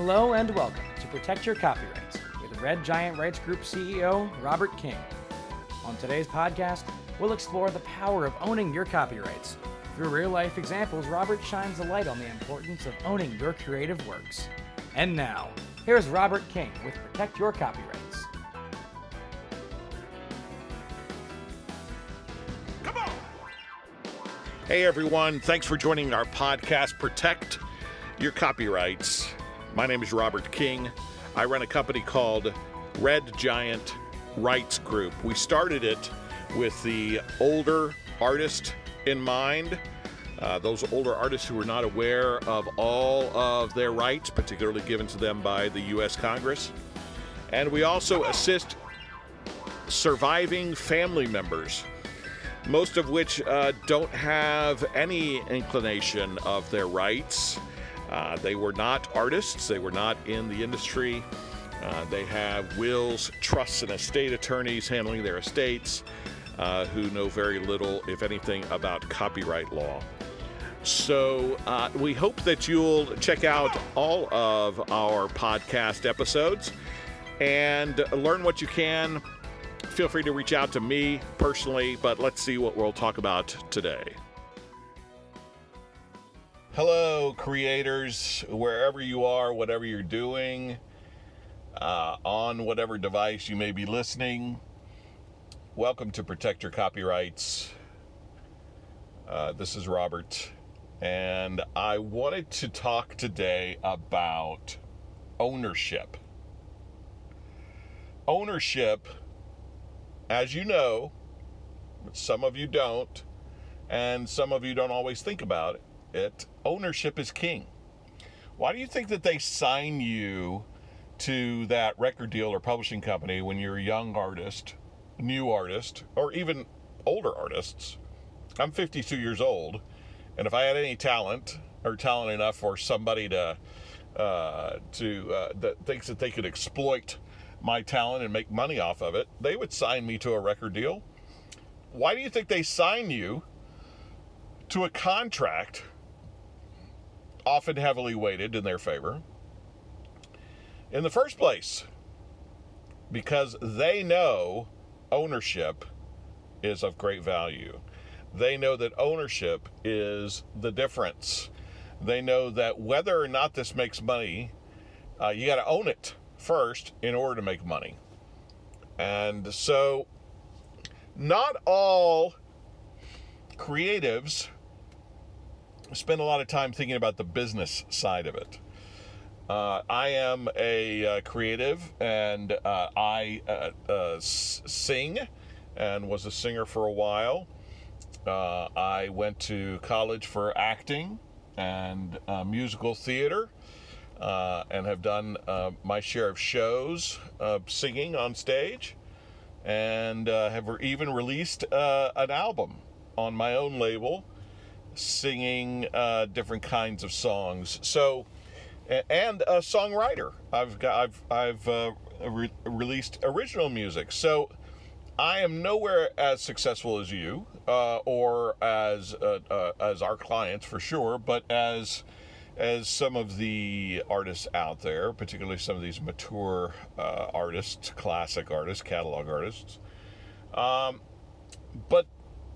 Hello and welcome to Protect Your Copyrights with Red Giant Rights Group CEO Robert King. On today's podcast, we'll explore the power of owning your copyrights. Through real life examples, Robert shines a light on the importance of owning your creative works. And now, here's Robert King with Protect Your Copyrights. Come on! Hey everyone, thanks for joining our podcast, Protect Your Copyrights. My name is Robert King. I run a company called Red Giant Rights Group. We started it with the older artist in mind. Uh, those older artists who are not aware of all of their rights, particularly given to them by the U.S. Congress. And we also assist surviving family members most of which uh, don't have any inclination of their rights. Uh, they were not artists, they were not in the industry. Uh, they have wills, trusts, and estate attorneys handling their estates uh, who know very little, if anything, about copyright law. So uh, we hope that you'll check out all of our podcast episodes and learn what you can feel free to reach out to me personally, but let's see what we'll talk about today. Hello, creators, wherever you are, whatever you're doing, uh, on whatever device you may be listening. Welcome to Protect Your Copyrights. Uh, this is Robert, and I wanted to talk today about ownership. Ownership as you know, some of you don't, and some of you don't always think about it, ownership is king. Why do you think that they sign you to that record deal or publishing company when you're a young artist, new artist, or even older artists? I'm 52 years old, and if I had any talent or talent enough for somebody to uh, to uh, that thinks that they could exploit my talent and make money off of it, they would sign me to a record deal. Why do you think they sign you to a contract, often heavily weighted in their favor, in the first place? Because they know ownership is of great value. They know that ownership is the difference. They know that whether or not this makes money, uh, you got to own it first in order to make money. And so, not all creatives spend a lot of time thinking about the business side of it. Uh, I am a uh, creative and uh, I uh, uh, sing and was a singer for a while. Uh, I went to college for acting and musical theater and have done my share of shows singing on stage and have even released an album on my own label singing uh, different kinds of songs. So and a songwriter. I've got i've i've re- released original music. So i am nowhere as successful as you or as as our clients for sure but as as some of the artists out there, particularly some of these mature uh, artists, classic artists, catalog artists. Um, but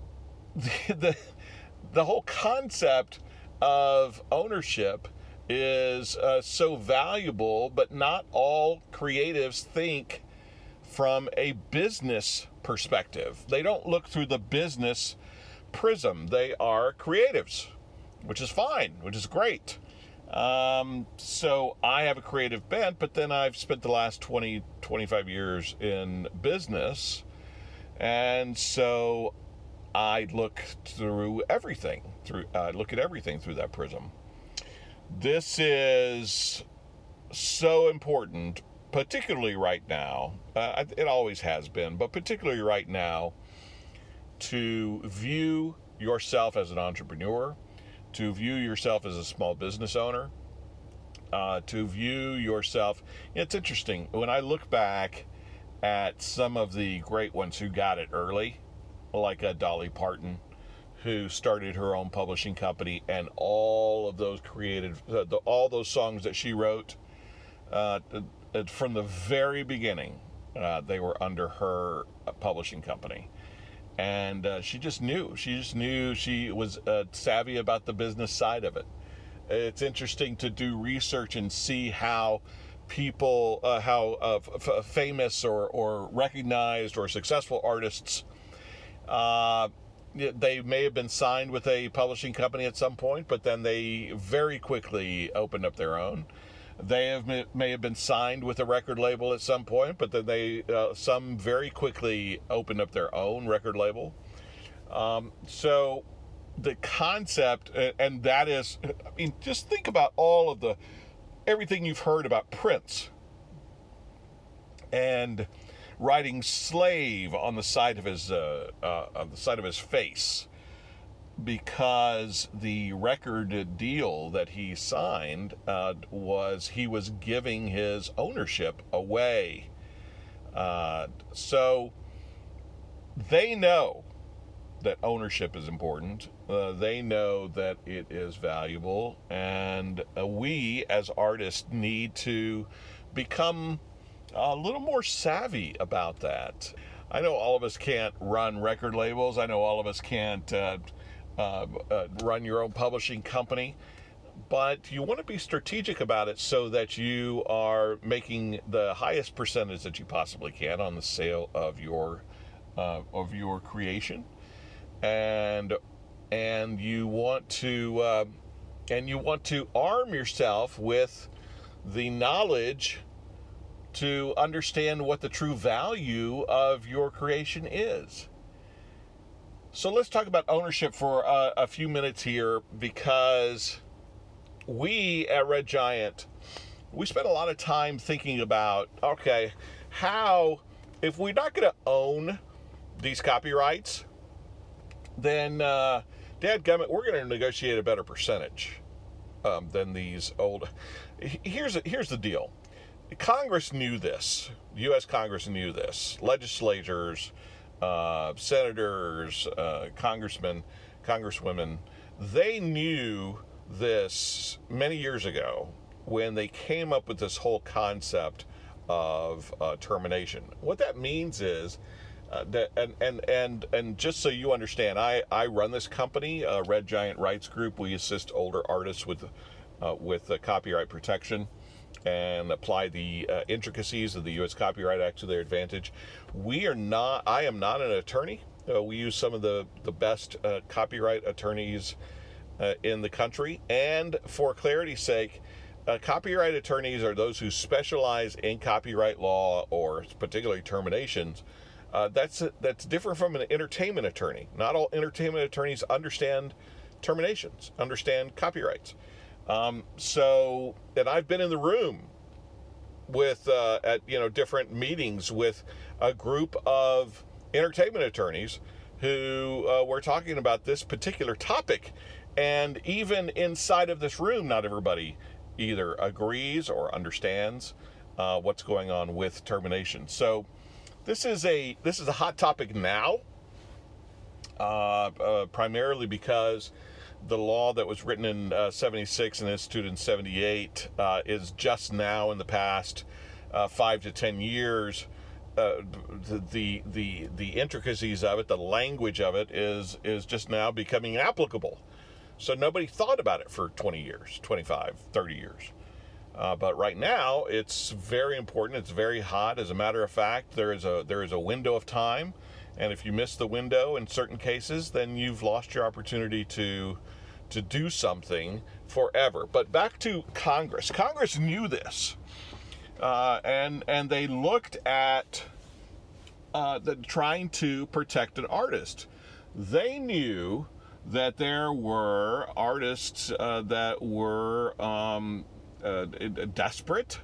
the, the, the whole concept of ownership is uh, so valuable, but not all creatives think from a business perspective. They don't look through the business prism. They are creatives, which is fine, which is great. Um, so I have a creative bent, but then I've spent the last 20, 25 years in business. And so I look through everything, through I look at everything through that prism. This is so important, particularly right now. Uh, it always has been, but particularly right now, to view yourself as an entrepreneur to view yourself as a small business owner, uh, to view yourself. It's interesting when I look back at some of the great ones who got it early, like uh, Dolly Parton, who started her own publishing company, and all of those created, uh, the, all those songs that she wrote uh, uh, from the very beginning, uh, they were under her uh, publishing company. And uh, she just knew. She just knew she was savvy about the business side of it. It's interesting to do research and see how people, how f- famous or, or recognized or successful artists, uh, they may have been signed with a publishing company at some point, but then they very quickly opened up their own. They have may have been signed with a record label at some point, but then they uh, some very quickly opened up their own record label. Um, so the concept, and that is, I mean, just think about all of the everything you've heard about Prince and writing slave on the side of his uh, uh, on the side of his face because the record deal that he signed uh, was he was giving his ownership away. Uh, so they know that ownership is important. Uh, they know that it is valuable, and uh, we as artists need to become a little more savvy about that. I know all of us can't run record labels. I know all of us can't uh, uh, uh, run your own publishing company, but you want to be strategic about it so that you are making the highest percentage that you possibly can on the sale of your uh, of your creation, and and you want to uh, and you want to arm yourself with the knowledge to understand what the true value of your creation is. So let's talk about ownership for uh, a few minutes here because we at Red Giant, we spend a lot of time thinking about okay, how, if we're not going to own these copyrights, then uh, Dad Gummit, we're going to negotiate a better percentage um, than these old. Here's here's the deal. Congress knew this. U.S. Congress knew this. Legislators uh, senators, uh, congressmen, congresswomen, they knew this many years ago when they came up with this whole concept of uh, termination. What that means is uh, and and and and just so you understand, I I run this company, uh, Red Giant Rights Group. We assist older artists with uh, with copyright protection and apply the uh, intricacies of the U.S. Copyright Act to their advantage. We are not. I am not an attorney. Uh, we use some of the the best uh, copyright attorneys uh, in the country, and for clarity's sake. Uh, copyright attorneys are those who specialize in copyright law or particularly terminations. Uh, that's that's different from an entertainment attorney. Not all entertainment attorneys understand terminations, understand copyrights. Um, so, and I've been in the room with uh, at you know different meetings with a group of entertainment attorneys who uh, were talking about this particular topic, and even inside of this room, not everybody either agrees or understands uh, what's going on with termination. So, this is a this is a hot topic now, uh, uh, primarily because the law that was written in uh, 76 and instituted in 78 uh, is just now in the past uh, five to ten years. Uh, the the the intricacies of it, the language of it, is is just now becoming applicable. So nobody thought about it for 20 years, 25, 30 years. Uh, but right now, it's very important. It's very hot. As a matter of fact, there is a there is a window of time, and if you miss the window in certain cases, then you've lost your opportunity to to do something forever. But back to Congress. Congress knew this, uh, and and they looked at uh, the, trying to protect an artist. They knew that there were artists uh, that were um, uh, desperate,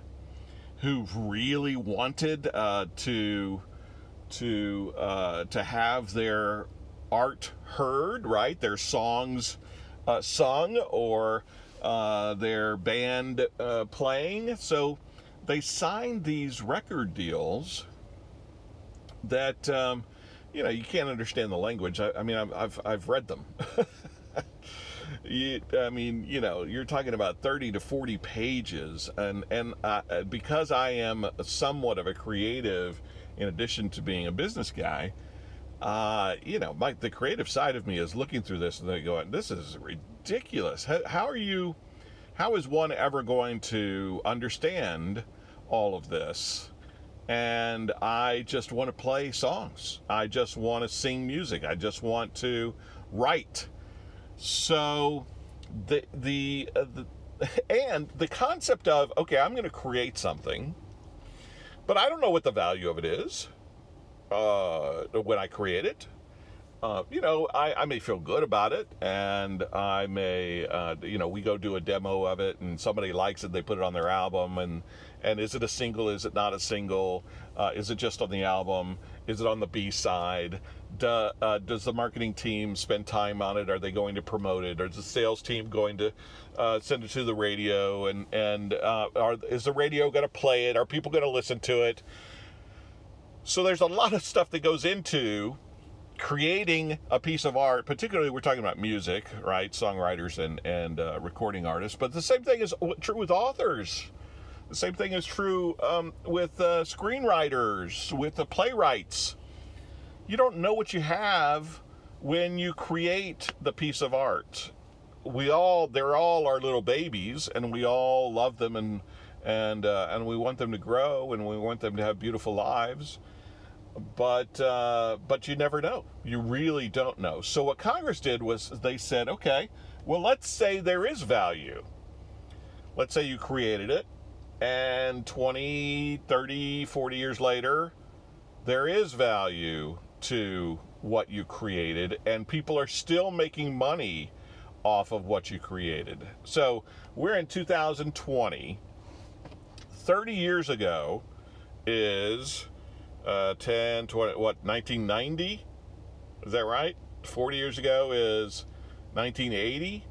who really wanted uh, to to uh, to have their art heard, right? Their songs uh, sung or uh, their band uh, playing. So they signed these record deals that, um, you know, you can't understand the language. I, I mean, I've, I've, read them. you, I mean, you know, you're talking about 30 to 40 pages, and and uh, because I am somewhat of a creative, in addition to being a business guy, uh, you know, my the creative side of me is looking through this and they go, "This is ridiculous. How, how are you? How is one ever going to understand all of this?" and I just want to play songs. I just want to sing music. I just want to write. So the the, uh, the and the concept of okay, I'm going to create something, but I don't know what the value of it is uh, when I create it. Uh, you know, I, I may feel good about it, and I may, uh, you know, we go do a demo of it, and somebody likes it, they put it on their album, and and is it a single? Is it not a single? Uh, is it just on the album? Is it on the B side? Do, uh, does the marketing team spend time on it? Are they going to promote it? Or is the sales team going to uh, send it to the radio? And and uh, are, is the radio going to play it? Are people going to listen to it? So there's a lot of stuff that goes into creating a piece of art. Particularly, we're talking about music, right? Songwriters and and uh, recording artists. But the same thing is true with authors the same thing is true um, with uh, screenwriters, with the playwrights. You don't know what you have when you create the piece of art. We all, they're all our little babies, and we all love them, and and uh, and we want them to grow, and we want them to have beautiful lives. But uh, but you never know. You really don't know. So what Congress did was they said, okay, well let's say there is value. Let's say you created it and 20, 30, 40 years later, there is value to what you created, and people are still making money off of what you created. So we're in 2020. 30 years ago is uh, 10, 20, what, 1990? Is that right? 40 years ago is 1980.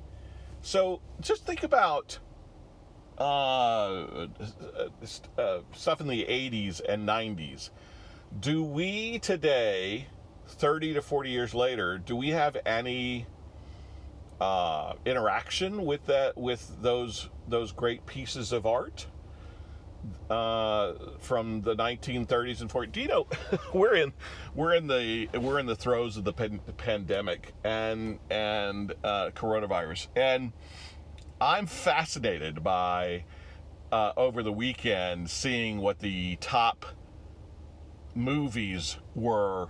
So just think about uh, uh, stuff in the 80s and 90s. Do we today, 30 to 40 years later, do we have any uh, interaction with that with those those great pieces of art uh, from the 1930s and 40s? Do you know we're in we're in the we're in the throes of the pan- pandemic and and uh, coronavirus and I'm fascinated by uh, over the weekend seeing what the top movies were.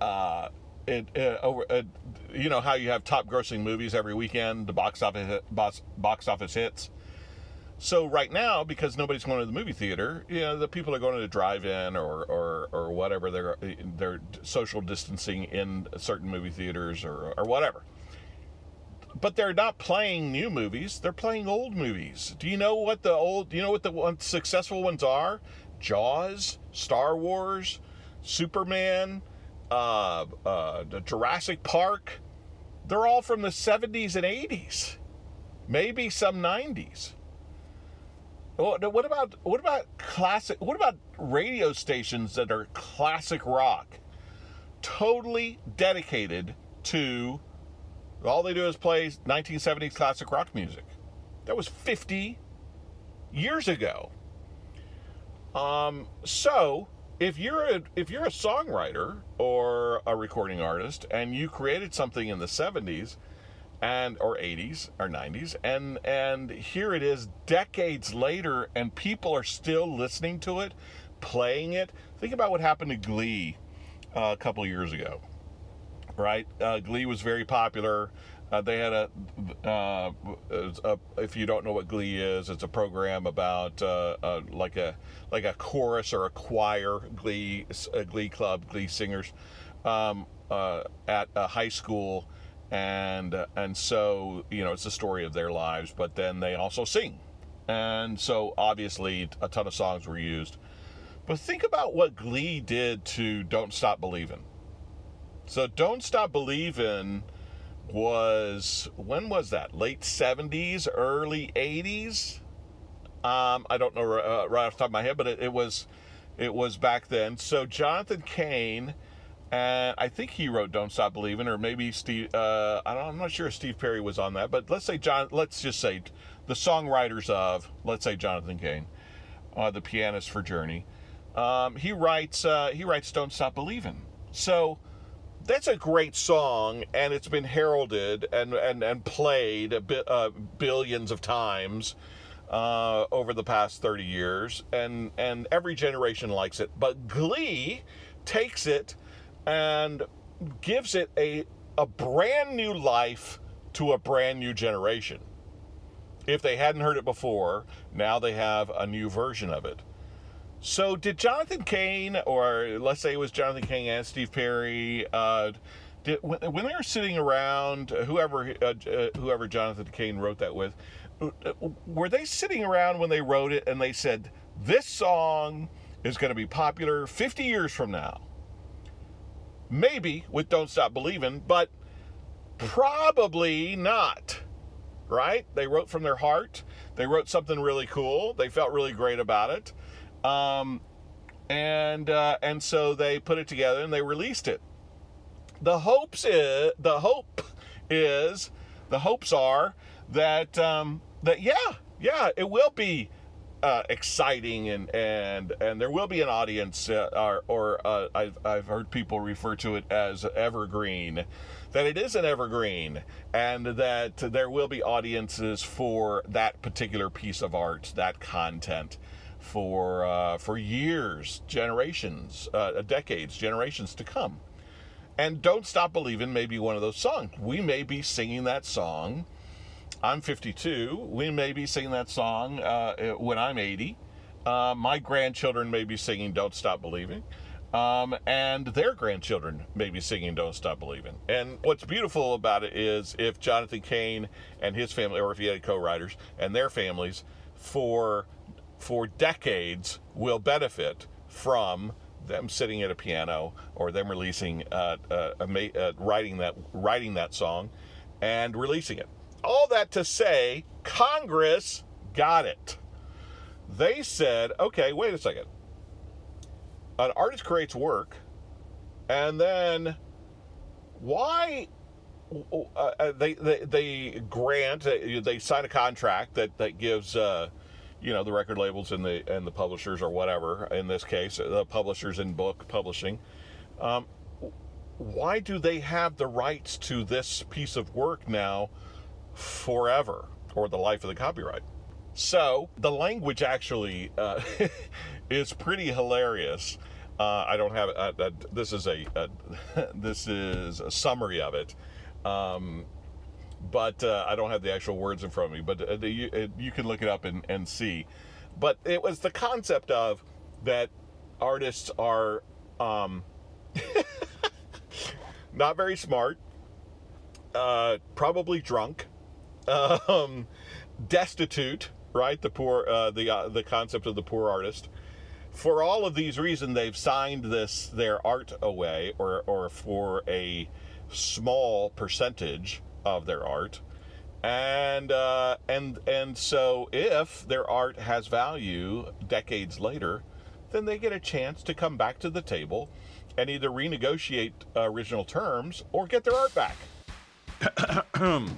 Uh, it, over, it, you know how you have top grossing movies every weekend, the box office box, box office hits. So right now, because nobody's going to the movie theater, you know, the people are going to the drive-in or, or, or whatever. They're they're social distancing in certain movie theaters or, or whatever but they're not playing new movies. They're playing old movies. Do you know what the old? Do you know what the one, successful ones are? Jaws, Star Wars, Superman, uh, uh, Jurassic Park. They're all from the 70s and 80s, maybe some 90s. What about what about classic? What about radio stations that are classic rock, totally dedicated to all they do is play 1970s classic rock music. That was 50 years ago. Um, so if you're a if you're a songwriter or a recording artist and you created something in the 70s and or 80s or 90s and and here it is decades later and people are still listening to it, playing it. Think about what happened to Glee uh, a couple years ago right? Uh, Glee was very popular. Uh, they had a, uh, a, if you don't know what Glee is, it's a program about uh, uh like a like a chorus or a choir Glee a Glee club Glee singers um, uh, at a high school, and and so you know it's the story of their lives, but then they also sing, and so obviously a ton of songs were used. But think about what Glee did to Don't Stop Believing so Don't Stop Believing was when was that? Late 70s, early 80s? Um, I don't know uh, right off the top of my head, but it, it was it was back then. So Jonathan Cain and I think he wrote "Don't Stop Believing," or maybe Steve. Uh, I don't. I'm not sure if Steve Perry was on that, but let's say John. Let's just say the songwriters of, let's say Jonathan Cain, uh, the pianist for Journey. Um, he writes. Uh, he writes "Don't Stop Believing." So that's a great song, and it's been heralded and and and played a bit uh, billions of times uh, over the past 30 years, and and every generation likes it. But Glee takes it and gives it a a brand new life to a brand new generation. If they hadn't heard it before, now they have a new version of it. So, did Jonathan Cain, or let's say it was Jonathan Cain and Steve Perry, uh, did, when, when, they were sitting around, whoever uh, uh, whoever Jonathan Cain wrote that with, uh, were they sitting around when they wrote it and they said, "This song is going to be popular 50 years from now"? Maybe with Don't Stop Believing, but probably not. Right? They wrote from their heart. They wrote something really cool. They felt really great about it. Um, and uh, and so they put it together and they released it. The hopes is the hope is the hopes are that um, that yeah yeah it will be uh, exciting and and and there will be an audience uh, or, or uh, I've, I've heard people refer to it as evergreen that it is an evergreen and that there will be audiences for that particular piece of art that content for uh, for years generations uh, decades generations to come and don't stop believing may be one of those songs we may be singing that song I'm 52. We may be singing that song uh, when I'm 80. Uh, my grandchildren may be singing Don't Stop Believing. Um, and their grandchildren may be singing Don't Stop Believing. And what's beautiful about it is if Jonathan Cain and his family, or if he had co writers and their families, for, for decades will benefit from them sitting at a piano or them releasing, uh, uh, uh, writing, that, writing that song and releasing it all that to say, Congress got it. They said, okay, wait a second. An artist creates work, and then why uh, uh they, they they grant they sign a contract that that gives uh, you know the record labels and the and the publishers or whatever in this case the publishers in book publishing um, why do they have the rights to this piece of work now forever or the life of the copyright. So the language actually uh, is pretty hilarious. Uh, I don't have uh, uh this is a this is a summary of it, um, but uh, I don't have the actual words in front of me. But uh, you, you, can look it up and, and see. But it was the concept of that artists are um, not very smart, probably drunk um, destitute, right? The poor, uh, the uh, the concept of the poor artist. For all of these reasons, they've signed this their art away, or or for a small percentage of their art, and uh, and and so if their art has value decades later, then they get a chance to come back to the table and either renegotiate original terms or get their art back.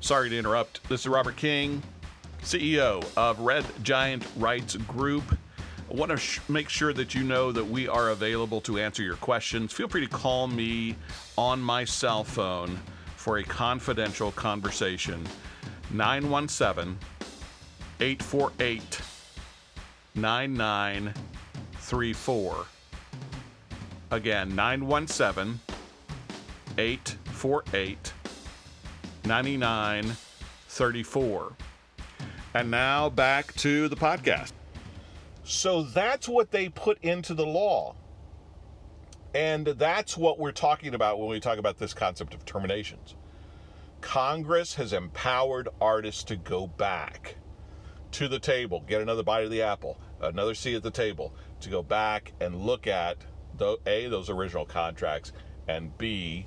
Sorry to interrupt. This is Robert King, CEO of Red Giant Rights Group. I want to sh- make sure that you know that we are available to answer your questions. Feel free to call me on my cell phone for a confidential conversation. 917 848 9934. Again, 917 848 9934. And now back to the podcast. So that's what they put into the law. And that's what we're talking about when we talk about this concept of terminations. Congress has empowered artists to go back to the table, get another bite of the apple, another seat at the table, to go back and look at the, A, those original contracts, and B,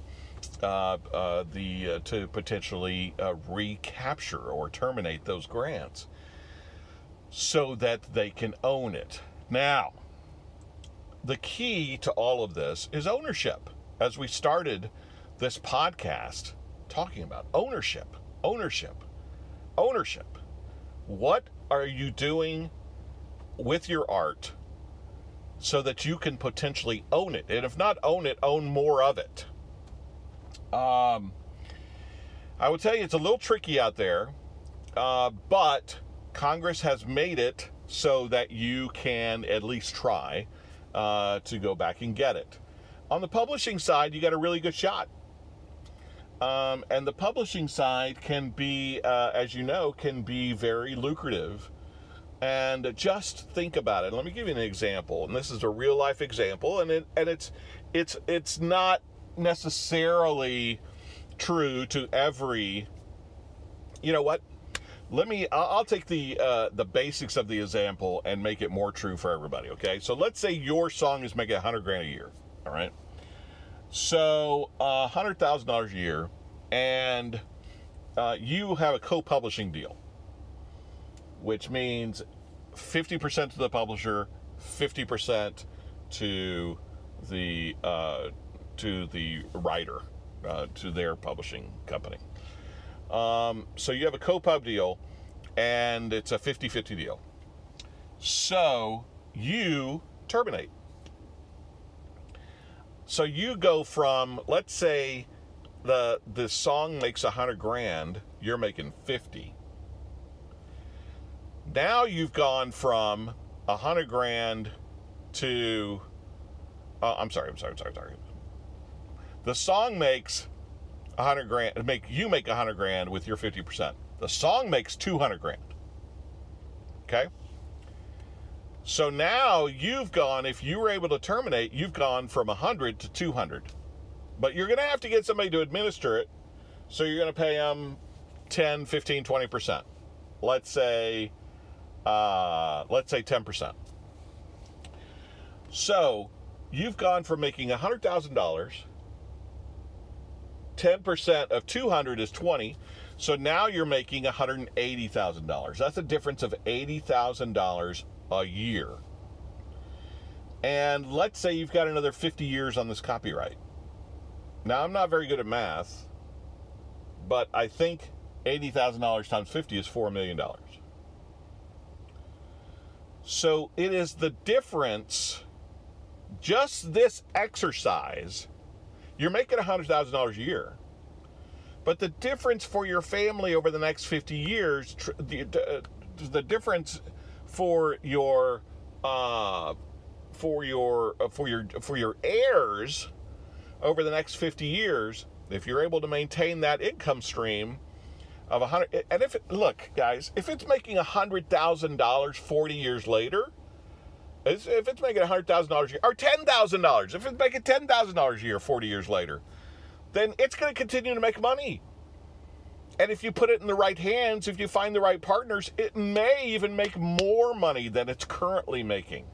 uh, uh, the uh, to potentially uh, recapture or terminate those grants so that they can own it. Now, the key to all of this is ownership. As we started this podcast talking about ownership, ownership, ownership. What are you doing with your art so that you can potentially own it? And if not own it, own more of it. Um, I would tell you it's a little tricky out there, uh, but Congress has made it so that you can at least try uh, to go back and get it. On the publishing side, you got a really good shot. Um, and the publishing side can be, uh, as you know, can be very lucrative. And just think about it. Let me give you an example, and this is a real life example, and it, and it's it's it's not necessarily true to every. You know what? Let me. I'll, take the uh, the basics of the example and make it more true for everybody. Okay, so let's say your song is making a hundred grand a year. All right. So thousand dollars a year, and uh, you have a co-publishing deal, which means fifty percent to the publisher, fifty percent to the uh, to the writer, uh, to their publishing company. Um, so you have a co-pub deal, and it's a 50-50 deal. So you terminate. So you go from, let's say, the the song makes a hundred grand, you're making fifty. Now you've gone from a hundred grand to, uh, I'm sorry, I'm sorry, I'm sorry, sorry. The song makes a hundred grand. Make you make a hundred grand with your fifty percent. The song makes two hundred grand. Okay. So now you've gone, if you were able to terminate, you've gone from 100 to 200. But you're going to have to get somebody to administer it. So you're going to pay them 10, 15, 20%. Let's say, uh, let's say 10%. So you've gone from making $100,000, 10% of 200 is 20. So now you're making $180,000. That's a difference of $80,000 a year. And let's say you've got another 50 years on this copyright. Now, I'm not very good at math, but I think $80,000 times 50 is $4 million. So it is the difference, just this exercise, you're making $100,000 a year. But the difference for your family over the next 50 years, the, the difference for your uh, for your uh, for your for your heirs over the next 50 years if you're able to maintain that income stream of a hundred and if it, look guys if it's making a hundred thousand dollars 40 years later if it's making a hundred thousand dollars a year or ten thousand dollars if it's making ten thousand dollars a year 40 years later then it's going to continue to make money and if you put it in the right hands, if you find the right partners, it may even make more money than it's currently making.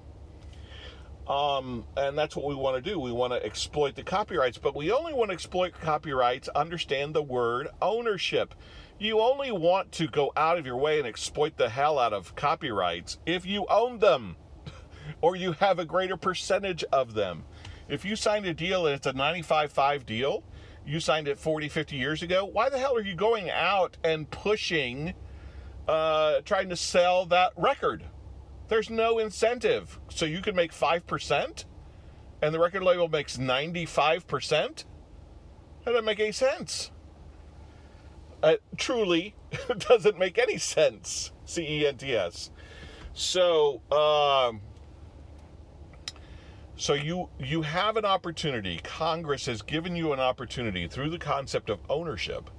Um, and that's what we want to do. We want to exploit the copyrights, but we only want to exploit copyrights, understand the word ownership. You only want to go out of your way and exploit the hell out of copyrights if you own them or you have a greater percentage of them. If you signed a deal and it's a 95-5 deal, you signed it 40, 50 years ago. Why the hell are you going out and pushing, uh, trying to sell that record? There's no incentive. So you can make 5% and the record label makes 95%? That doesn't make any sense. Uh, truly doesn't make any sense. C E N T S. So, um, so you you have an opportunity. Congress has given you an opportunity through the concept of ownership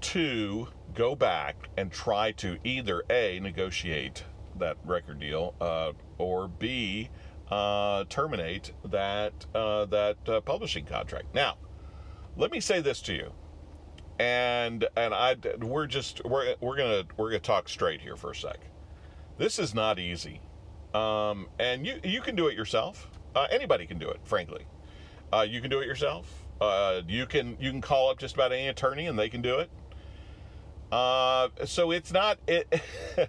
to go back and try to either a negotiate that record deal uh, or b uh, terminate that uh, that uh, publishing contract. Now, let me say this to you, and and I we're just we're we're gonna we're gonna talk straight here for a sec. This is not easy um, and you you can do it yourself. Uh, anybody can do it, frankly. Uh, you can do it yourself. Uh, you can you can call up just about any attorney and they can do it. Uh, so it's not it.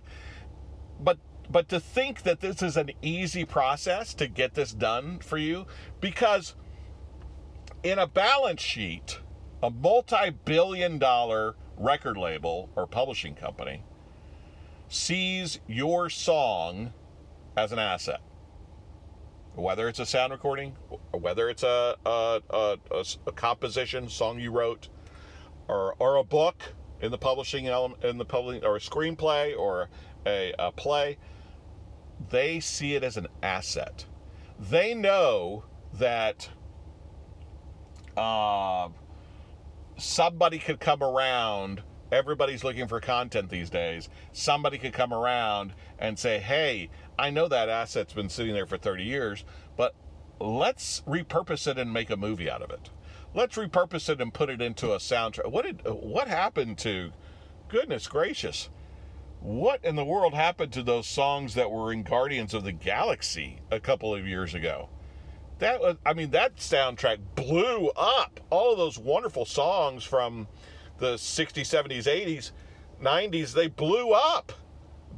but but to think that this is an easy process to get this done for you, because in a balance sheet, a multi billion dollar record label or publishing company sees your song as an asset. Whether it's a sound recording, or whether it's a, a, a, a, a composition, song you wrote, or, or a book in the publishing element, in the publishing, or a screenplay, or a, a play, they see it as an asset. They know that uh, somebody could come around. Everybody's looking for content these days. Somebody could come around and say, hey, I know that asset's been sitting there for 30 years, but let's repurpose it and make a movie out of it. Let's repurpose it and put it into a soundtrack. What did what happened to goodness gracious? What in the world happened to those songs that were in Guardians of the Galaxy a couple of years ago? That was I mean that soundtrack blew up. All of those wonderful songs from the 60s, 70s, 80s, 90s, they blew up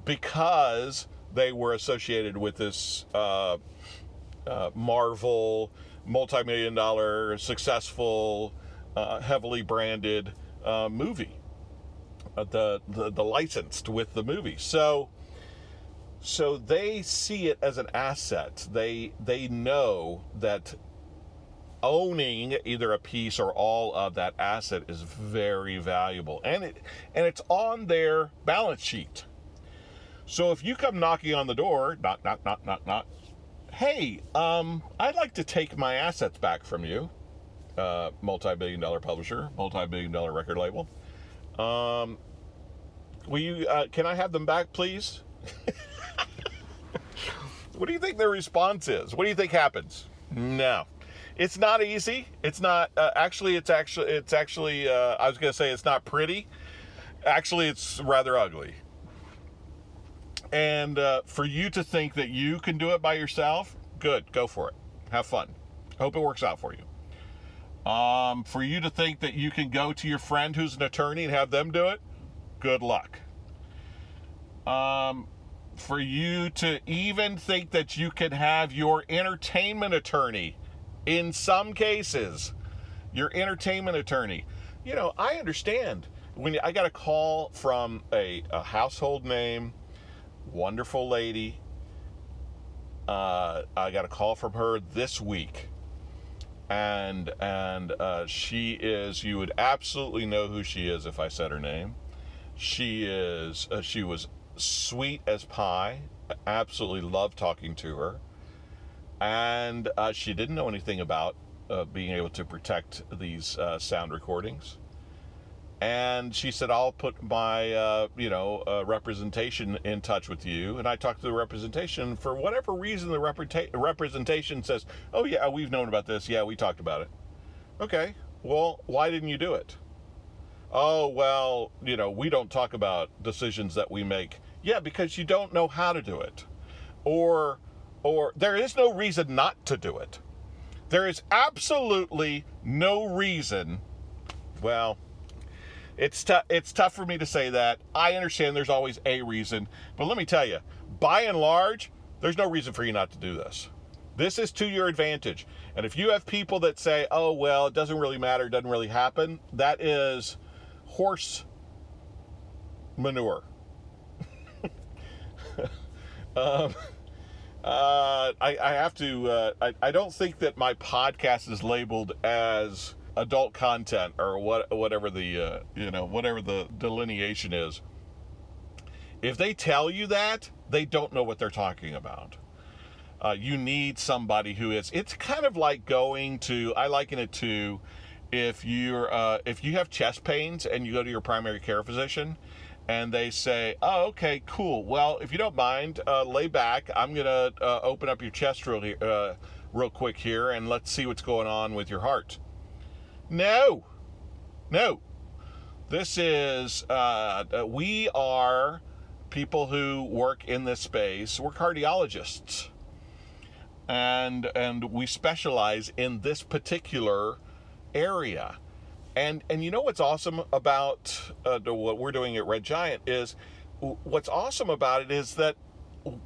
because they were associated with this uh, uh, Marvel multi-million dollar successful uh, heavily branded uh, movie. Uh, the, the the licensed with the movie. So so they see it as an asset. They they know that owning either a piece or all of that asset is very valuable. And it and it's on their balance sheet so if you come knocking on the door knock knock knock knock knock hey, um, I'd like to take my assets back from you, uh, multi-billion dollar publisher, multi-billion dollar record label. Um, will you? Uh, can I have them back, please? what do you think their response is? What do you think happens? No, it's not easy. It's not uh, actually. It's actually. It's actually. Uh, I was to say it's not pretty. Actually, it's rather ugly. And uh, for you to think that you can do it by yourself, good, go for it. Have fun. Hope it works out for you. Um, for you to think that you can go to your friend who's an attorney and have them do it, good luck. Um, for you to even think that you can have your entertainment attorney, in some cases, your entertainment attorney. You know, I understand when I got a call from a, a household name wonderful lady. Uh, I got a call from her this week, and and uh, she is. You would absolutely know who she is if I said her name. She is. Uh, she was sweet as pie. absolutely loved talking to her, and uh, she didn't know anything about uh, being able to protect these uh, sound recordings and she said i'll put my uh, you know uh, representation in touch with you. And i talked to the representation. For whatever reason the representation says oh yeah we've known about this. Yeah we talked about it. Okay. Well why didn't you do it? Oh well you know we don't talk about decisions that we make. Yeah because you don't know how to do it. Or or there is no reason not to do it. There is absolutely no reason well it's tough. It's tough for me to say that. I understand there's always a reason, but let me tell you, by and large, there's no reason for you not to do this. This is to your advantage. And if you have people that say, "Oh well, it doesn't really matter, it doesn't really happen," that is horse manure. um, uh, I, I, have to. Uh, I, I don't think that my podcast is labeled as adult content or what whatever the uh, you know whatever the delineation is if they tell you that they don't know what they're talking about. Uh, you need somebody who is it's kind of like going to i liken it to if you're uh, if you have chest pains and you go to your primary care physician and they say oh okay cool. Well if you don't mind uh, lay back. I'm gonna uh, open up your chest real, uh, real quick here and let's see what's going on with your heart no, no. This is, uh, uh, we are people who work in this space. We're cardiologists. And, and we specialize in this particular area. And, and you know what's awesome about uh, what we're doing at Red Giant is what's awesome about it is that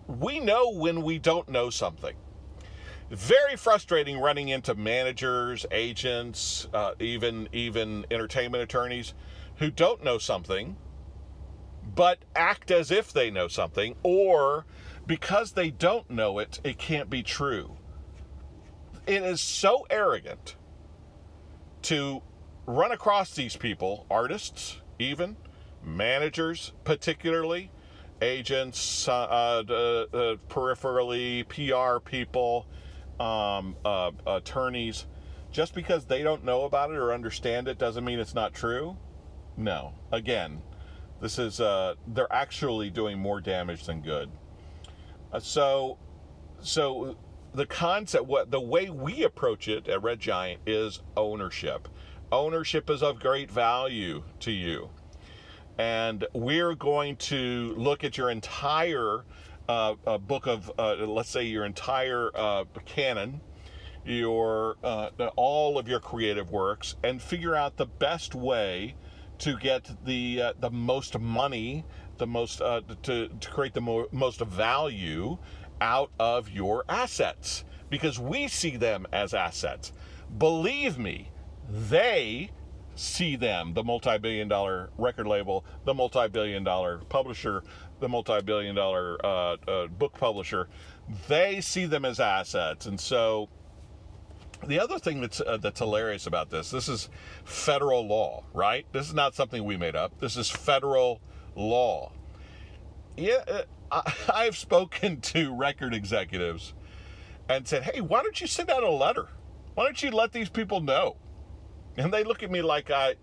we know when we don't know something. Very frustrating running into managers, agents, uh, even even entertainment attorneys who don't know something, but act as if they know something, or because they don't know it, it can't be true. It is so arrogant to run across these people, artists, even managers, particularly agents, uh, uh, uh, peripherally, PR people, um, uh, attorneys. Just because they don't know about it or understand it doesn't mean it's not true. No. Again, this is uh, they're actually doing more damage than good. Uh, so, so the concept, what the way we approach it at Red Giant is ownership. Ownership is of great value to you and we're going to look at your entire uh, uh, book of, uh, let's say, your entire uh, canon, your uh, all of your creative works, and figure out the best way to get the uh, the most money, the most to, to create the mo- most value out of your assets because we see them as assets. Believe me, they see them the multi billion dollar record label, the multi billion dollar publisher, the multi billion dollar uh, uh, book publisher. They see them as assets. And so the other thing that's, uh, that's hilarious about this this is federal law, right? This is not something we made up, this is federal law. Yeah, uh, I, I've spoken to record executives and said, hey, why don't you send out a letter? Why don't you let these people know? and they look at me like I,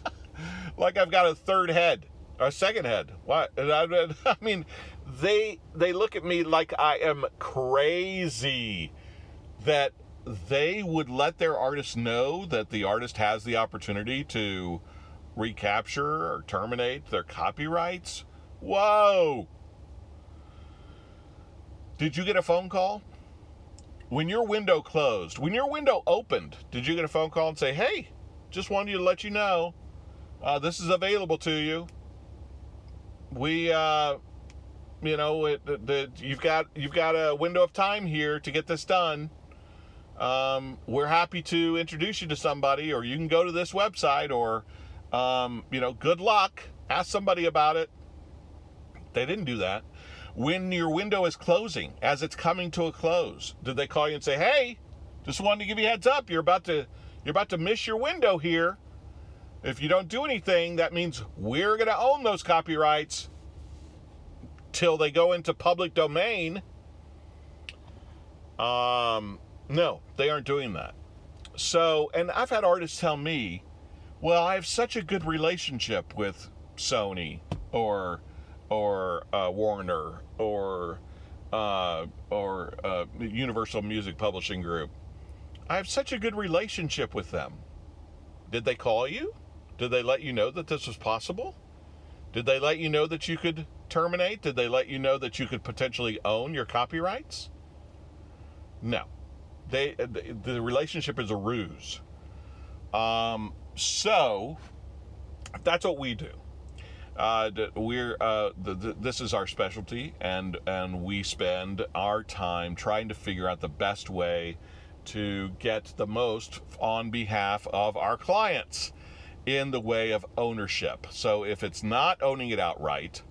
like I've got a third head a second head. What? I, I mean, they they look at me like I am crazy that they would let their artist know that the artist has the opportunity to recapture or terminate their copyrights. Whoa! Did you get a phone call? when your window closed, when your window opened, did you get a phone call and say, "Hey, just wanted to let you know, uh, this is available to you. We, uh, you know, it, the, you've got you've got a window of time here to get this done. Um, we're happy to introduce you to somebody, or you can go to this website, or um, you know, good luck. Ask somebody about it." They didn't do that when your window is closing, as it's coming to a close? Did they call you and say, "Hey, just wanted to give you heads up. You're about to you're about to miss your window here. If you don't do anything, that means we're going to own those copyrights till they go into public domain." Um, no, they aren't doing that. So, and I've had artists tell me, "Well, I have such a good relationship with Sony or or uh, Warner or uh, or uh, Universal Music Publishing Group. I have such a good relationship with them. Did they call you? Did they let you know that this was possible? Did they let you know that you could terminate? Did they let you know that you could potentially own your copyrights? No. They the relationship is a ruse. Um, so that's what we do. Uh, we're uh, the, the, this is our specialty, and and we spend our time trying to figure out the best way to get the most on behalf of our clients in the way of ownership. So if it's not owning it outright,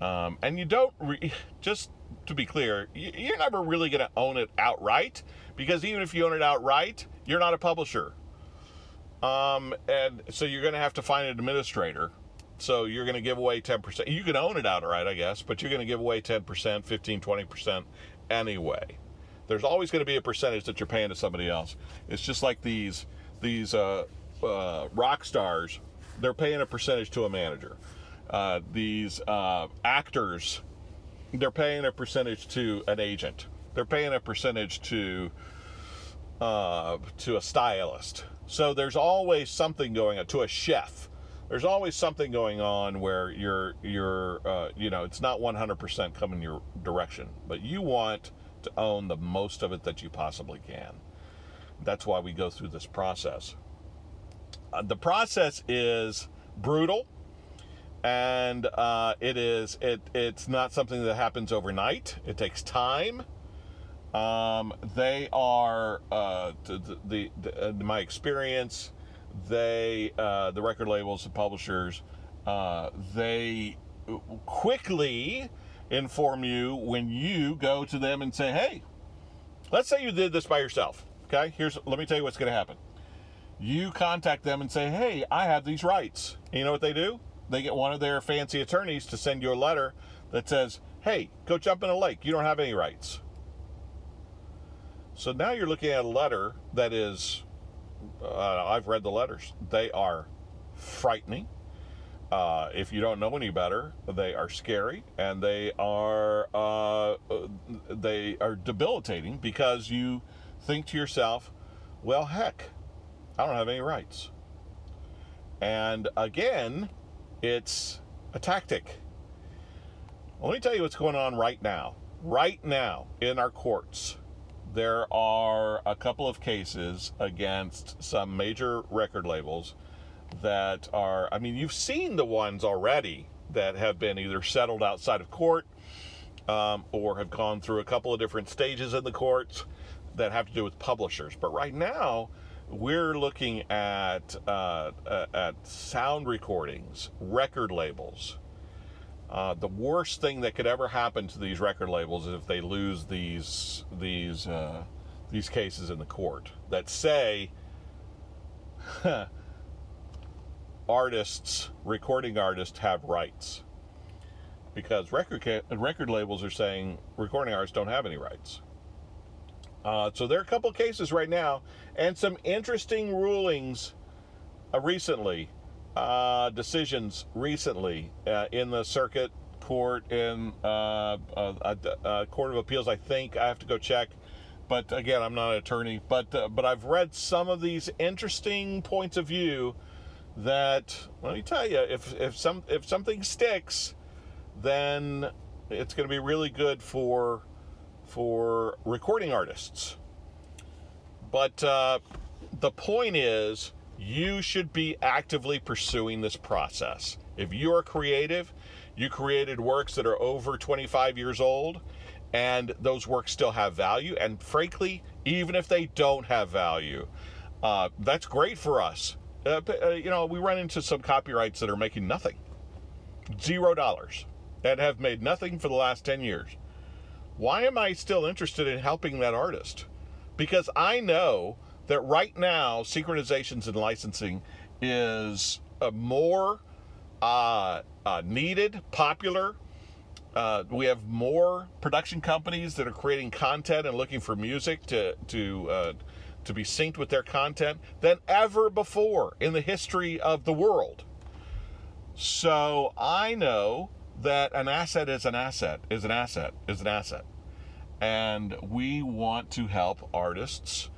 um, and you don't re- just to be clear, you're never really going to own it outright because even if you own it outright, you're not a publisher. Um, and so you're going to have to find an administrator so you're going to give away 10%. You can own it outright, I guess, but you're going to give away 10%, 15, 20% anyway. There's always going to be a percentage that you're paying to somebody else. It's just like these these uh, uh, rock stars. They're paying a percentage to a manager. Uh, these uh, actors, they're paying a percentage to an agent. They're paying a percentage to uh, to a stylist. So there's always something going on to a chef there's always something going on where you're you're uh, you know it's not 100% coming your direction but you want to own the most of it that you possibly can that's why we go through this process the process is brutal and uh, it is it it's not something that happens overnight. It takes time. Um, they are uh, the, the, the in my experience, they uh, the record labels, the publishers, uh, they quickly inform you when you go to them and say, "Hey, let's say you did this by yourself." Okay, here's let me tell you what's going to happen. You contact them and say, "Hey, I have these rights." And you know what they do? They get one of their fancy attorneys to send you a letter that says, "Hey, go jump in a lake. You don't have any rights." So now you're looking at a letter that is uh, I've read the letters. They are frightening. Uh, if you don't know any better, they are scary and they are uh, they are debilitating because you think to yourself, "Well, heck, I don't have any rights." And again, it's a tactic. Let me tell you what's going on right now. Right now in our courts, there are a couple of cases against some major record labels that are, I mean, you've seen the ones already that have been either settled outside of court um, or have gone through a couple of different stages in the courts that have to do with publishers. But right now, we're looking at uh, at sound recordings, record labels. Uh, the worst thing that could ever happen to these record labels is if they lose these these uh, these cases in the court that say artists, recording artists have rights. Because record ca- record labels are saying recording artists don't have any rights. Uh, so there are a couple cases right now, and some interesting rulings uh, recently, uh, decisions recently uh, in the circuit court in uh, uh, court of appeals. I think I have to go check, but again, I'm not an attorney. But but I've read some of these interesting points of view that let me tell you, if if some if something sticks, then it's going to be really good for for recording artists. But uh, the point is, you should be actively pursuing this process. If you are creative, you created works that are over 25 years old, and those works still have value. And frankly, even if they don't have value, uh, that's great for us uh, uh, you know, we run into some copyrights that are making nothing, zero dollars, and have made nothing for the last 10 years. Why am I still interested in helping that artist? Because I know that right now, synchronizations and licensing is a more uh, uh, needed, popular. Uh, we have more production companies that are creating content and looking for music to to uh, to be synced with their content than ever before in the history of the world. So I know that an asset is an asset, is an asset, is an asset. And we want to help artists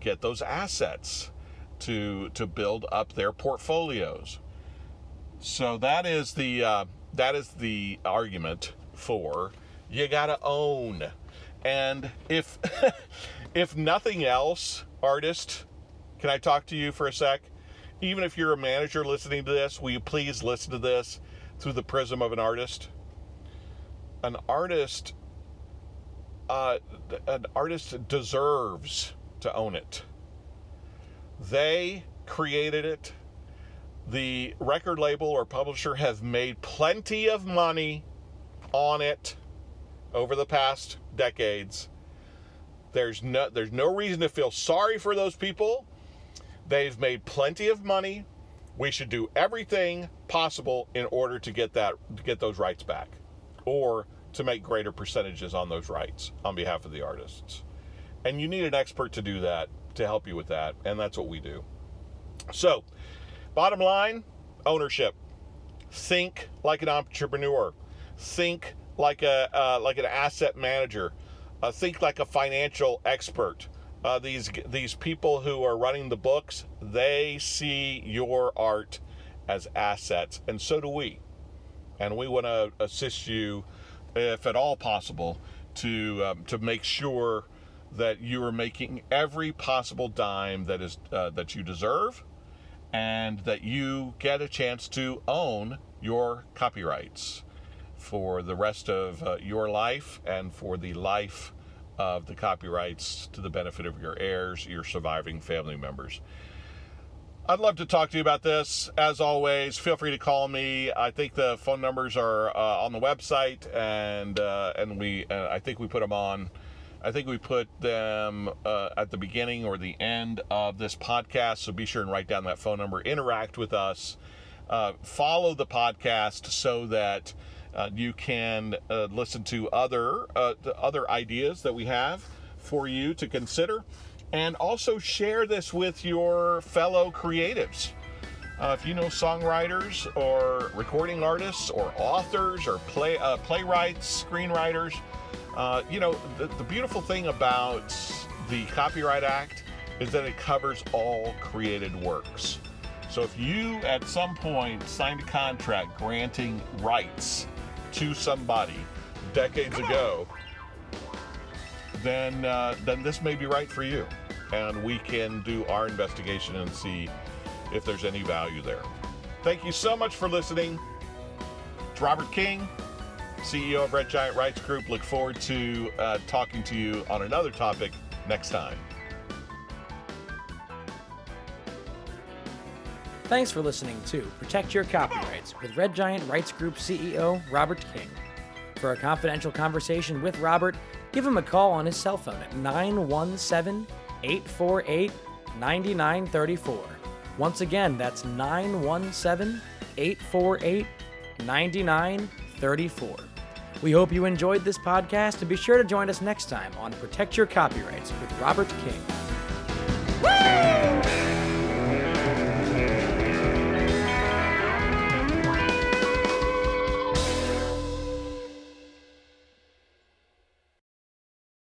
get those assets to to build up their portfolios. So that is the uh, that is the argument for you got to own. And if if nothing else, artist, can I talk to you for a sec? Even if you're a manager listening to this, will you please listen to this through the prism of an artist? An artist, uh, an artist deserves to own it. They created it. The record label or publisher have made plenty of money on it over the past decades there's no there's no reason to feel sorry for those people. They've made plenty of money. We should do everything possible in order to get that to get those rights back or to make greater percentages on those rights on behalf of the artists. And you need an expert to do that to help you with that, and that's what we do. So, bottom line, ownership. Think like an entrepreneur. Think like a uh, like an asset manager uh, think like a financial expert. Uh, these these people who are running the books, they see your art as assets, and so do we. And we want to assist you, if at all possible, to um, to make sure that you are making every possible dime that is uh, that you deserve, and that you get a chance to own your copyrights for the rest of uh, your life and for the life of the copyrights to the benefit of your heirs, your surviving family members. I'd love to talk to you about this. As always, feel free to call me. I think the phone numbers are uh, on the website, and uh, and we uh, I think we put them on. I think we put them uh, at the beginning or the end of this podcast. So be sure and write down that phone number. Interact with us. Uh, follow the podcast so that uh, you can listen to other other ideas that we have for you to consider and also share this with your fellow creatives. Uh, if you know songwriters or recording artists or authors or play uh, playwrights, screenwriters, uh, you know the, the beautiful thing about the Copyright Act is that it covers all created works. So if you at some point signed a contract granting rights to somebody decades ago, then uh, then this may be right for you, and we can do our investigation and see if there's any value there. Thank you so much for listening. It's Robert King, CEO of Red Giant Rights Group. Look forward to uh, talking to you on another topic next time. Thanks for listening to Protect Your Copyrights with Red Giant Rights Group CEO Robert King. For a confidential conversation with Robert, give him a call on his cell phone at 917 848 9934. Once again, that's 917 848 9934. We hope you enjoyed this podcast and be sure to join us next time on Protect Your Copyrights with Robert King. Woo!